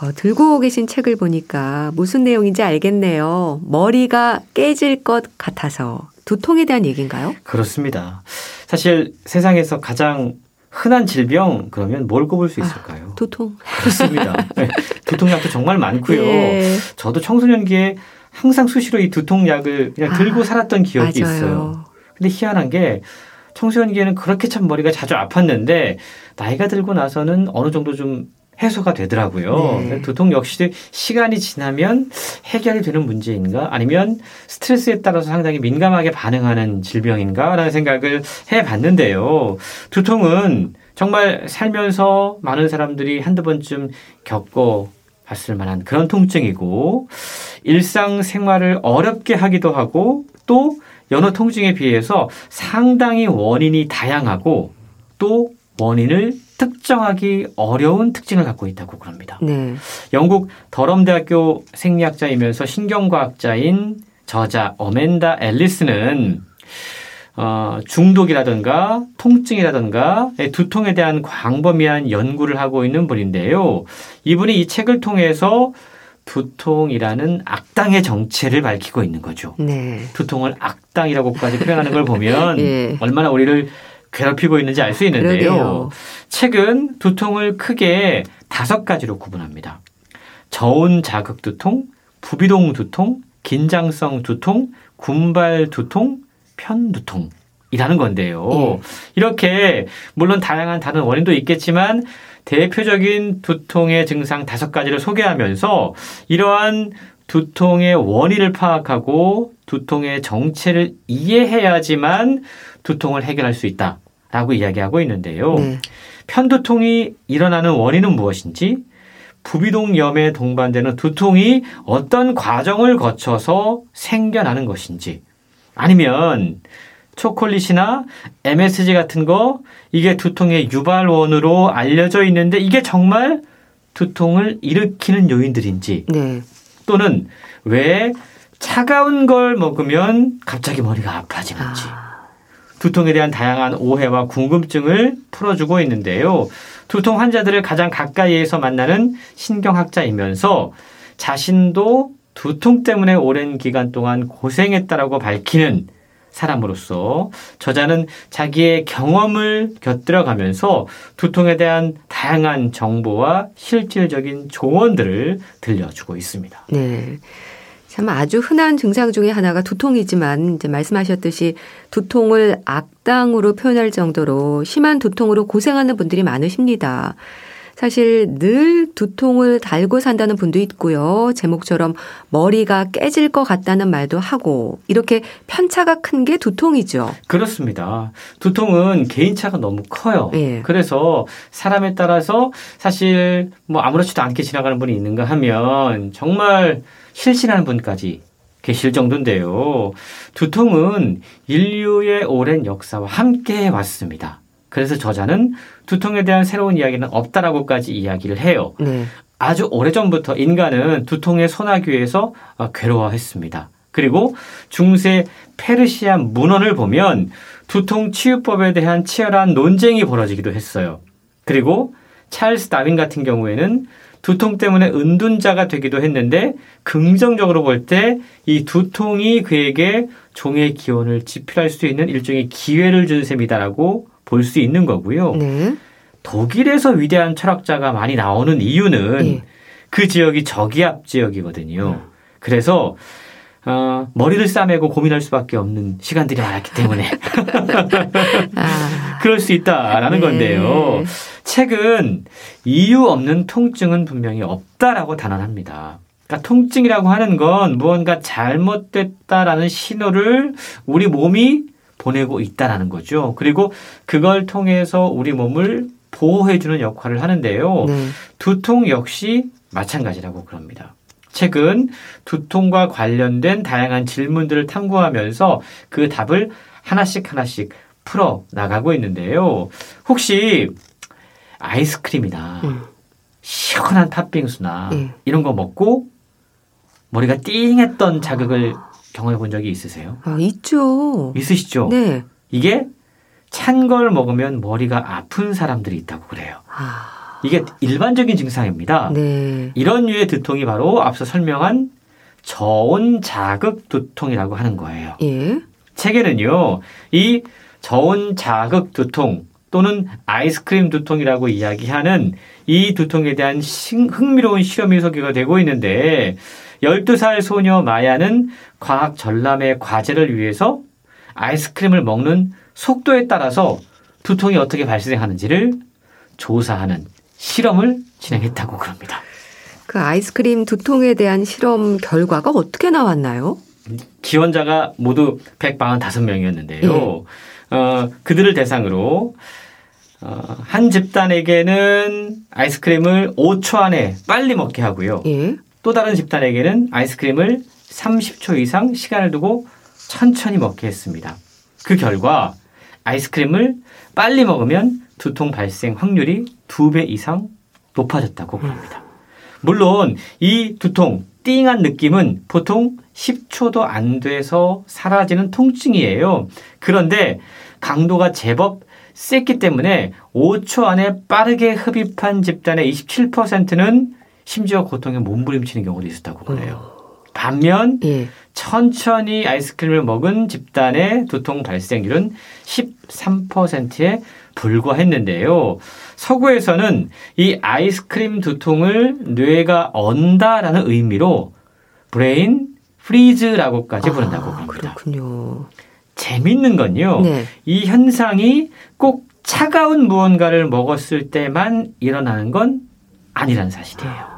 어, 들고 계신 책을 보니까 무슨 내용인지 알겠네요. 머리가 깨질 것 같아서 두통에 대한 얘기인가요? 그렇습니다. 사실 세상에서 가장 흔한 질병 그러면 뭘 꼽을 수 아, 있을까요? 아, 두통. 그렇습니다. 네, 두통약도 정말 많고요. 예. 저도 청소년기에 항상 수시로 이 두통약을 그냥 들고 아, 살았던 기억이 맞아요. 있어요. 근데 희한한 게 청소년기에는 그렇게 참 머리가 자주 아팠는데 나이가 들고 나서는 어느 정도 좀 해소가 되더라고요. 네. 두통 역시 시간이 지나면 해결이 되는 문제인가 아니면 스트레스에 따라서 상당히 민감하게 반응하는 질병인가라는 생각을 해 봤는데요. 두통은 정말 살면서 많은 사람들이 한두 번쯤 겪어 봤을 만한 그런 통증이고 일상생활을 어렵게 하기도 하고 또 여러 통증에 비해서 상당히 원인이 다양하고 또 원인을 특정하기 어려운 특징을 갖고 있다고 그럽니다. 네. 영국 더럼대학교 생리학자이면서 신경과학자인 저자 어멘다 앨리스는 어, 중독이라든가 통증이라든가 두통에 대한 광범위한 연구를 하고 있는 분인데요. 이분이 이 책을 통해서 두통이라는 악당의 정체를 밝히고 있는 거죠. 네. 두통을 악당이라고까지 표현하는 걸 보면 네. 얼마나 우리를 괴롭히고 있는지 알 수 있는데요. 그러게요. 책은 두통을 크게 다섯 가지로 구분합니다. 저온 자극 두통, 부비동 두통, 긴장성 두통, 군발 두통, 편두통이라는 건데요. 네. 이렇게 물론 다양한 다른 원인도 있겠지만 대표적인 두통의 증상 다섯 가지를 소개하면서 이러한 두통의 원인을 파악하고 두통의 정체를 이해해야지만 두통을 해결할 수 있다라고 이야기하고 있는데요. 네. 편두통이 일어나는 원인은 무엇인지, 부비동염에 동반되는 두통이 어떤 과정을 거쳐서 생겨나는 것인지, 아니면 초콜릿이나 MSG 같은 거 이게 두통의 유발원으로 알려져 있는데 이게 정말 두통을 일으키는 요인들인지 네. 또는 왜 차가운 걸 먹으면 갑자기 머리가 아파지는지 아. 두통에 대한 다양한 오해와 궁금증을 풀어주고 있는데요. 두통 환자들을 가장 가까이에서 만나는 신경학자이면서 자신도 두통 때문에 오랜 기간 동안 고생했다라고 밝히는 사람으로서 저자는 자기의 경험을 곁들여 가면서 두통에 대한 다양한 정보와 실질적인 조언들을 들려주고 있습니다. 네. 참 아주 흔한 증상 중에 하나가 두통이지만 이제 말씀하셨듯이 두통을 악당으로 표현할 정도로 심한 두통으로 고생하는 분들이 많으십니다. 사실 늘 두통을 달고 산다는 분도 있고요. 제목처럼 머리가 깨질 것 같다는 말도 하고 이렇게 편차가 큰 게 두통이죠. 그렇습니다. 두통은 개인차가 너무 커요. 예. 그래서 사람에 따라서 사실 뭐 아무렇지도 않게 지나가는 분이 있는가 하면 정말 실신하는 분까지 계실 정도인데요. 두통은 인류의 오랜 역사와 함께 왔습니다. 그래서 저자는 두통에 대한 새로운 이야기는 없다라고까지 이야기를 해요. 네. 아주 오래전부터 인간은 두통의 소나기 위해서 어, 괴로워했습니다. 그리고 중세 페르시아 문헌을 보면 두통 치유법에 대한 치열한 논쟁이 벌어지기도 했어요. 그리고 찰스 다윈 같은 경우에는 두통 때문에 은둔자가 되기도 했는데 긍정적으로 볼 때 이 두통이 그에게 종의 기원을 지필할 수 있는 일종의 기회를 준 셈이다라고 볼 수 있는 거고요. 네. 독일에서 위대한 철학자가 많이 나오는 이유는 네. 그 지역이 저기압 지역이거든요. 음. 그래서 어, 머리를 싸매고 고민할 수밖에 없는 시간들이 많았기 때문에 아. 그럴 수 있다라는 네. 건데요. 책은 이유 없는 통증은 분명히 없다라고 단언합니다. 그러니까 통증이라고 하는 건 무언가 잘못됐다라는 신호를 우리 몸이 보내고 있다라는 거죠. 그리고 그걸 통해서 우리 몸을 보호해주는 역할을 하는데요. 네. 두통 역시 마찬가지라고 그럽니다. 책은 두통과 관련된 다양한 질문들을 탐구하면서 그 답을 하나씩 하나씩 풀어 나가고 있는데요. 혹시 아이스크림이나 음. 시원한 팥빙수나 음. 이런 거 먹고 머리가 띵했던 자극을 경험해 본 적이 있으세요? 아, 있죠. 있으시죠? 네. 이게 찬 걸 먹으면 머리가 아픈 사람들이 있다고 그래요. 아... 이게 일반적인 증상입니다. 네. 이런 류의 두통이 바로 앞서 설명한 저온 자극 두통이라고 하는 거예요. 예? 책에는요, 이 저온 자극 두통 또는 아이스크림 두통이라고 이야기하는 이 두통에 대한 흥미로운 실험이 소개가 되고 있는데 12살 소녀 마야는 과학 전람회 과제를 위해서 아이스크림을 먹는 속도에 따라서 두통이 어떻게 발생하는지를 조사하는 실험을 진행했다고 그럽니다. 그 아이스크림 두통에 대한 실험 결과가 어떻게 나왔나요? 지원자가 모두 145명이었는데요. 예. 어, 그들을 대상으로 어, 한 집단에게는 아이스크림을 5초 안에 빨리 먹게 하고요. 예. 또 다른 집단에게는 아이스크림을 30초 이상 시간을 두고 천천히 먹게 했습니다. 그 결과 아이스크림을 빨리 먹으면 두통 발생 확률이 두 배 이상 높아졌다고 합니다. 물론 이 두통, 띵한 느낌은 보통 10초도 안 돼서 사라지는 통증이에요. 그런데 강도가 제법 셌기 때문에 5초 안에 빠르게 흡입한 집단의 27%는 심지어 고통에 몸부림치는 경우도 있었다고 그래요. 반면 예. 천천히 아이스크림을 먹은 집단의 두통 발생률은 13%에 불과했는데요. 서구에서는 이 아이스크림 두통을 뇌가 언다라는 의미로 brain freeze라고까지 아, 부른다고 아, 합니다. 그렇군요. 재밌는 건요. 네. 이 현상이 꼭 차가운 무언가를 먹었을 때만 일어나는 건 아니란 사실이에요.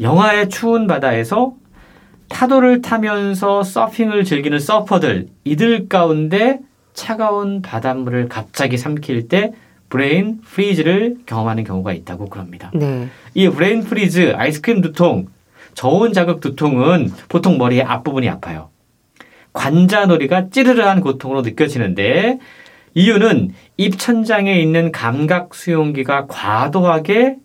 영하의 추운 바다에서 파도를 타면서 서핑을 즐기는 서퍼들, 이들 가운데 차가운 바닷물을 갑자기 삼킬 때 brain freeze를 경험하는 경우가 있다고 그럽니다. 네. 이 brain freeze, 아이스크림 두통, 저온 자극 두통은 보통 머리의 앞부분이 아파요. 관자놀이가 찌르르한 고통으로 느껴지는데 이유는 입천장에 있는 감각 수용기가 과도하게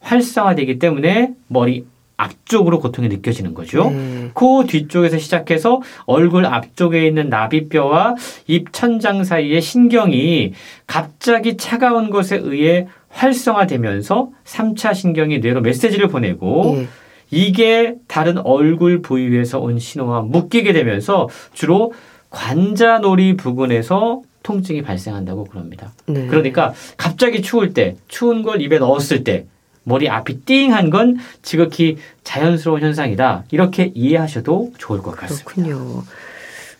활성화되기 때문에 머리 앞쪽으로 고통이 느껴지는 거죠. 네. 코 뒤쪽에서 시작해서 얼굴 앞쪽에 있는 나비뼈와 입 천장 사이의 신경이 갑자기 차가운 것에 의해 활성화되면서 3차 신경이 뇌로 메시지를 보내고 네. 이게 다른 얼굴 부위에서 온 신호와 묶이게 되면서 주로 관자놀이 부근에서 통증이 발생한다고 그럽니다. 네. 그러니까 갑자기 추울 때, 추운 걸 입에 넣었을 때 머리 앞이 띵한 건 지극히 자연스러운 현상이다. 이렇게 이해하셔도 좋을 것 같습니다. 그렇군요.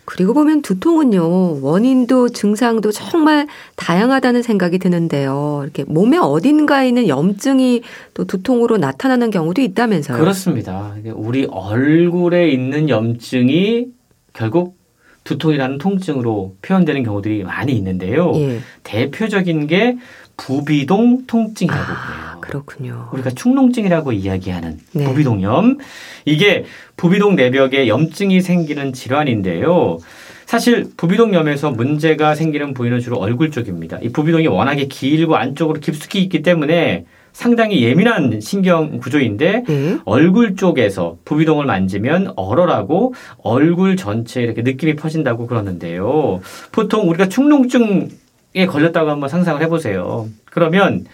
그리고 보면 두통은요, 원인도 증상도 정말 다양하다는 생각이 드는데요. 이렇게 몸의 어딘가에 있는 염증이 또 두통으로 나타나는 경우도 있다면서요. 그렇습니다. 우리 얼굴에 있는 염증이 결국 두통이라는 통증으로 표현되는 경우들이 많이 있는데요. 예. 대표적인 게 부비동 통증이라고 아, 그래요. 그렇군요. 우리가 축농증이라고 이야기하는 네. 부비동염. 이게 부비동 내벽에 염증이 생기는 질환인데요. 사실 부비동염에서 문제가 생기는 부위는 주로 얼굴 쪽입니다. 이 부비동이 워낙에 길고 안쪽으로 깊숙이 있기 때문에 상당히 예민한 신경 구조인데 네. 얼굴 쪽에서 부비동을 만지면 얼얼하고 얼굴 전체에 이렇게 느낌이 퍼진다고 그러는데요. 보통 우리가 축농증에 걸렸다고 한번 상상을 해보세요. 그러면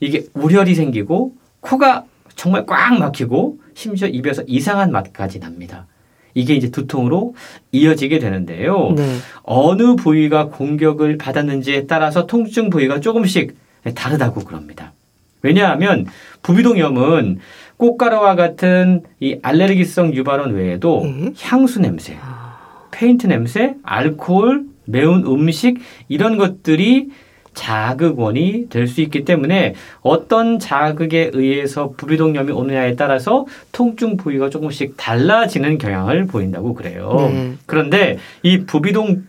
이게 우열이 생기고 코가 정말 꽉 막히고 심지어 입에서 이상한 맛까지 납니다. 이게 이제 두통으로 이어지게 되는데요. 네. 어느 부위가 공격을 받았는지에 따라서 통증 부위가 조금씩 다르다고 그럽니다. 왜냐하면 부비동염은 꽃가루와 같은 이 알레르기성 유발원 외에도 네. 향수 냄새, 아. 페인트 냄새, 알코올, 매운 음식 이런 것들이 자극원이 될 수 있기 때문에 어떤 자극에 의해서 부비동염이 오느냐에 따라서 통증 부위가 조금씩 달라지는 경향을 보인다고 그래요. 네. 그런데 이 부비동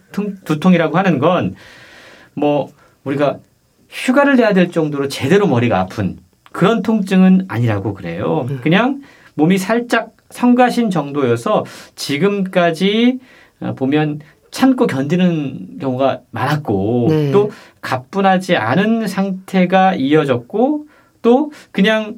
두통이라고 하는 건 뭐 우리가 휴가를 내야 될 정도로 제대로 머리가 아픈 그런 통증은 아니라고 그래요. 네. 그냥 몸이 살짝 성가신 정도여서 지금까지 보면 참고 견디는 경우가 많았고 네. 또 가뿐하지 않은 상태가 이어졌고 또 그냥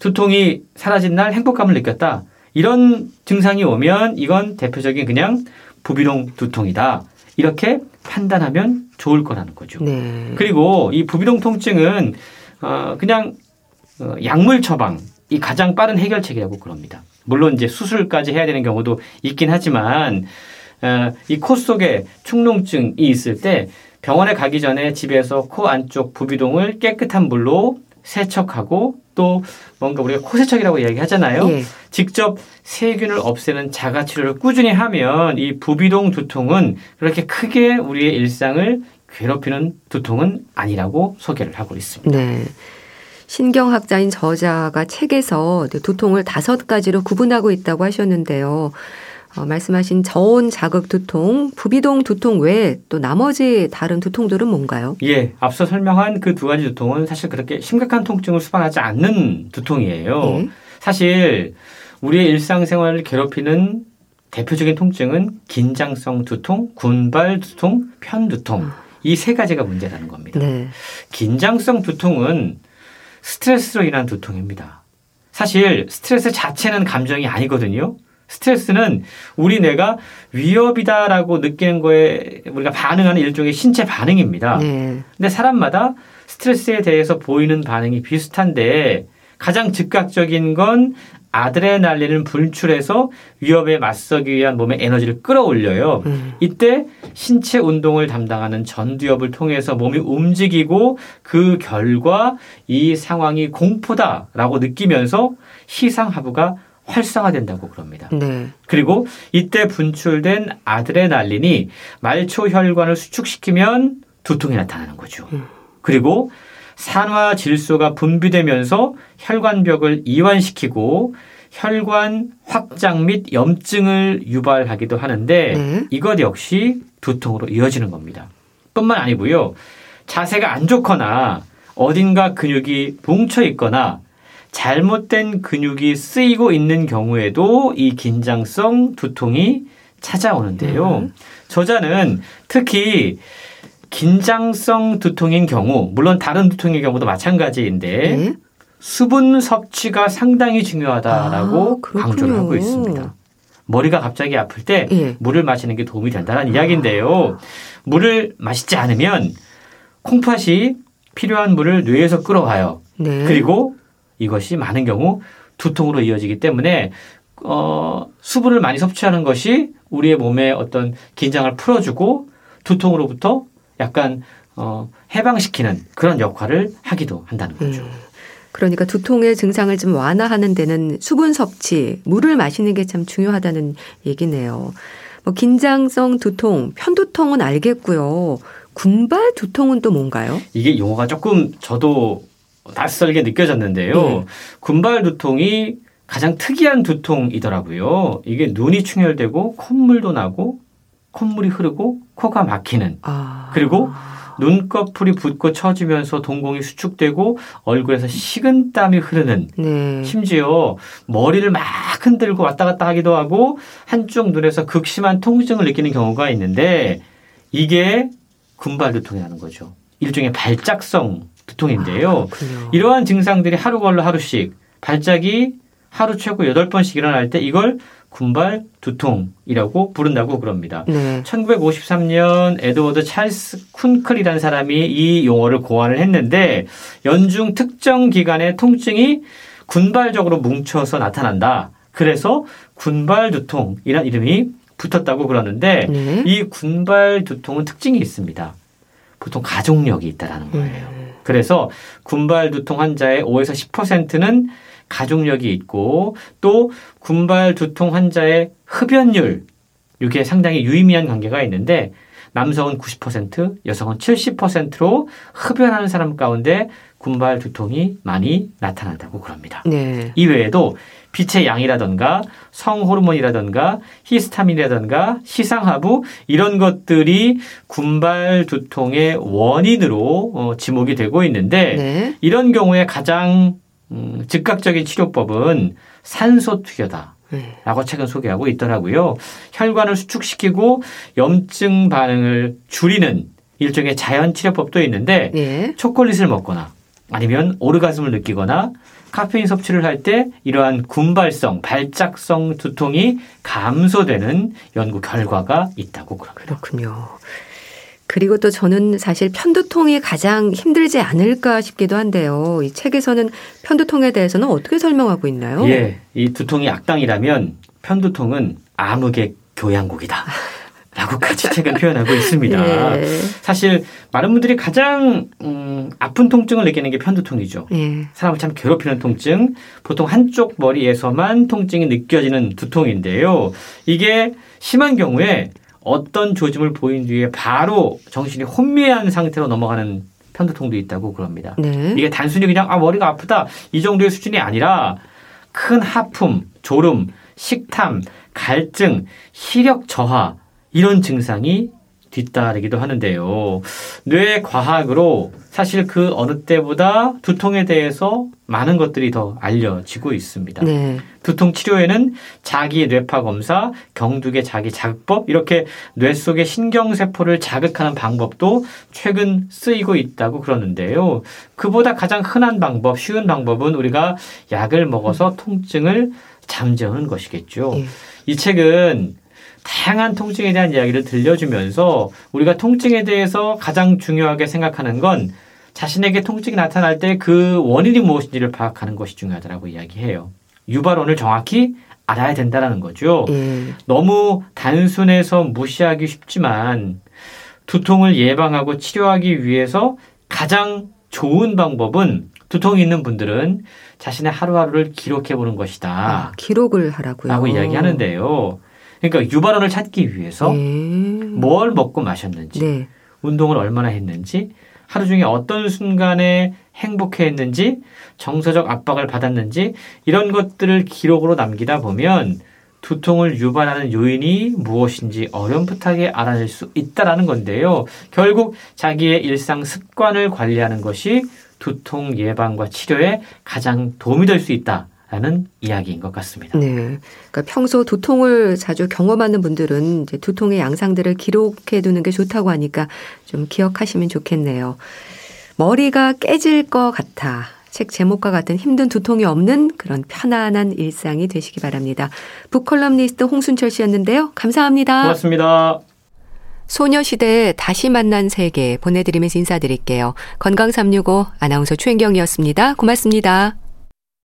두통이 사라진 날 행복감을 느꼈다. 이런 증상이 오면 이건 대표적인 그냥 부비동 두통이다. 이렇게 판단하면 좋을 거라는 거죠. 네. 그리고 이 부비동 통증은 어 그냥 어 약물 처방 이 가장 빠른 해결책이라고 그럽니다. 물론 이제 수술까지 해야 되는 경우도 있긴 하지만 어, 이 코 속에 축농증이 있을 때 병원에 가기 전에 집에서 코 안쪽 부비동을 깨끗한 물로 세척하고 또 뭔가 우리가 코세척이라고 이야기하잖아요. 예. 직접 세균을 없애는 자가 치료를 꾸준히 하면 이 부비동 두통은 그렇게 크게 우리의 일상을 괴롭히는 두통은 아니라고 소개를 하고 있습니다. 네. 신경학자인 저자가 책에서 두통을 다섯 가지로 구분하고 있다고 하셨는데요. 어, 말씀하신 저온 자극 두통, 부비동 두통 외에 또 나머지 다른 두통들은 뭔가요? 예, 앞서 설명한 그 두 가지 두통은 사실 그렇게 심각한 통증을 수반하지 않는 두통이에요. 예. 사실 우리의 일상생활을 괴롭히는 대표적인 통증은 긴장성 두통, 군발 두통, 편 두통. 아. 이세 가지가 문제라는 겁니다. 네. 긴장성 두통은 스트레스로 인한 두통입니다. 사실 스트레스 자체는 감정이 아니거든요. 스트레스는 우리 뇌가 위협이다라고 느끼는 거에 우리가 반응하는 일종의 신체 반응입니다. 네. 근데 사람마다 스트레스에 대해서 보이는 반응이 비슷한데 가장 즉각적인 건 아드레날린을 분출해서 위협에 맞서기 위한 몸의 에너지를 끌어올려요. 음. 이때 신체 운동을 담당하는 전두엽을 통해서 몸이 움직이고 그 결과 이 상황이 공포다라고 느끼면서 시상하부가 활성화된다고 그럽니다. 네. 그리고 이때 분출된 아드레날린이 말초 혈관을 수축시키면 두통이 나타나는 거죠. 음. 그리고 산화 질소가 분비되면서 혈관벽을 이완시키고 혈관 확장 및 염증을 유발하기도 하는데 네. 이것 역시 두통으로 이어지는 겁니다. 뿐만 아니고요. 자세가 안 좋거나 어딘가 근육이 뭉쳐 있거나 잘못된 근육이 쓰이고 있는 경우에도 이 긴장성 두통이 찾아오는데요. 음. 저자는 특히 긴장성 두통인 경우, 물론 다른 두통의 경우도 마찬가지인데 네? 수분 섭취가 상당히 중요하다라고 아, 강조를 하고 있습니다. 머리가 갑자기 아플 때 예. 물을 마시는 게 도움이 된다는 아. 이야기인데요. 물을 마시지 않으면 콩팥이 필요한 물을 뇌에서 끌어와요. 네. 그리고 이것이 많은 경우 두통으로 이어지기 때문에 어, 수분을 많이 섭취하는 것이 우리의 몸에 어떤 긴장을 풀어주고 두통으로부터 약간 어, 해방시키는 그런 역할을 하기도 한다는 거죠. 음. 그러니까 두통의 증상을 좀 완화하는 데는 수분 섭취, 물을 마시는 게 참 중요하다는 얘기네요. 뭐 긴장성 두통, 편두통은 알겠고요. 군발 두통은 또 뭔가요? 이게 용어가 조금 저도 낯설게 느껴졌는데요. 네. 군발 두통이 가장 특이한 두통이더라고요. 이게 눈이 충혈되고 콧물도 나고 콧물이 흐르고 코가 막히는 아. 그리고 눈꺼풀이 붓고 처지면서 동공이 수축되고 얼굴에서 식은땀이 흐르는 네. 심지어 머리를 막 흔들고 왔다 갔다 하기도 하고 한쪽 눈에서 극심한 통증을 느끼는 경우가 있는데 이게 군발 두통이라는 거죠. 일종의 발작성 두통인데요. 아, 이러한 증상들이 하루 걸러 하루씩 발작이 하루 최고 8번씩 일어날 때 이걸 군발 두통이라고 부른다고 그럽니다. 네. 1953년 에드워드 찰스 쿤클이라는 사람이 이 용어를 고안을 했는데 연중 특정 기간의 통증이 군발적으로 뭉쳐서 나타난다. 그래서 군발 두통이라는 이름이 붙었다고 그러는데 네. 이 군발 두통은 특징이 있습니다. 보통 가족력이 있다라는 거예요. 음. 그래서 군발 두통 환자의 5에서 10%는 가족력이 있고 또 군발 두통 환자의 흡연율 이게 상당히 유의미한 관계가 있는데 남성은 90%, 여성은 70%로 흡연하는 사람 가운데 군발 두통이 많이 나타난다고 그럽니다. 네. 이외에도 빛의 양이라던가 성호르몬이라던가 히스타민이라던가 시상하부 이런 것들이 군발 두통의 원인으로 어, 지목이 되고 있는데 네. 이런 경우에 가장 음, 즉각적인 치료법은 산소 투여다. 라고 최근 소개하고 있더라고요. 혈관을 수축시키고 염증 반응을 줄이는 일종의 자연 치료법도 있는데 네. 초콜릿을 먹거나 아니면 오르가즘을 느끼거나 카페인 섭취를 할 때 이러한 군발성, 발작성 두통이 감소되는 연구 결과가 있다고 그럽니다. 그렇군요. 그리고 또 저는 사실 편두통이 가장 힘들지 않을까 싶기도 한데요. 이 책에서는 편두통에 대해서는 어떻게 설명하고 있나요? 예. 이 두통이 악당이라면 편두통은 암흑의 교양곡이다. 라고까지 책은 표현하고 있습니다. 예. 사실 많은 분들이 가장 음, 아픈 통증을 느끼는 게 편두통이죠. 예. 사람을 참 괴롭히는 통증, 보통 한쪽 머리에서만 통증이 느껴지는 두통인데요. 이게 심한 경우에 어떤 조짐을 보인 뒤에 바로 정신이 혼미한 상태로 넘어가는 편두통도 있다고 그럽니다. 네. 이게 단순히 그냥 아 머리가 아프다 이 정도의 수준이 아니라 큰 하품, 졸음, 식탐, 갈증, 시력 저하 이런 증상이 뒤따르기도 하는데요. 뇌 과학으로 사실 그 어느 때보다 두통에 대해서 많은 것들이 더 알려지고 있습니다. 네. 두통 치료에는 자기 뇌파 검사, 경두계 자기 자극법 이렇게 뇌 속의 신경 세포를 자극하는 방법도 최근 쓰이고 있다고 그러는데요. 그보다 가장 흔한 방법, 쉬운 방법은 우리가 약을 먹어서 통증을 잠재우는 것이겠죠. 네. 이 책은 다양한 통증에 대한 이야기를 들려주면서 우리가 통증에 대해서 가장 중요하게 생각하는 건 자신에게 통증이 나타날 때 그 원인이 무엇인지를 파악하는 것이 중요하다고 이야기해요. 유발원을 정확히 알아야 된다는 거죠. 음. 너무 단순해서 무시하기 쉽지만 두통을 예방하고 치료하기 위해서 가장 좋은 방법은 두통이 있는 분들은 자신의 하루하루를 기록해 보는 것이다. 아, 기록을 하라고요. 라고 이야기하는데요. 그러니까 유발원을 찾기 위해서 네. 뭘 먹고 마셨는지, 네. 운동을 얼마나 했는지, 하루 중에 어떤 순간에 행복해 했는지, 정서적 압박을 받았는지, 이런 것들을 기록으로 남기다 보면 두통을 유발하는 요인이 무엇인지 어렴풋하게 알아낼 수 있다라는 건데요. 결국 자기의 일상 습관을 관리하는 것이 두통 예방과 치료에 가장 도움이 될 수 있다. 라는 이야기인 것 같습니다. 네. 그러니까 평소 두통을 자주 경험하는 분들은 이제 두통의 양상들을 기록해 두는 게 좋다고 하니까 좀 기억하시면 좋겠네요. 머리가 깨질 것 같아. 책 제목과 같은 힘든 두통이 없는 그런 편안한 일상이 되시기 바랍니다. 북컬럼니스트 홍순철 씨였는데요. 감사합니다. 고맙습니다. 소녀시대 다시 만난 세계 보내드리면서 인사드릴게요. 건강365 아나운서 최인경이었습니다. 고맙습니다.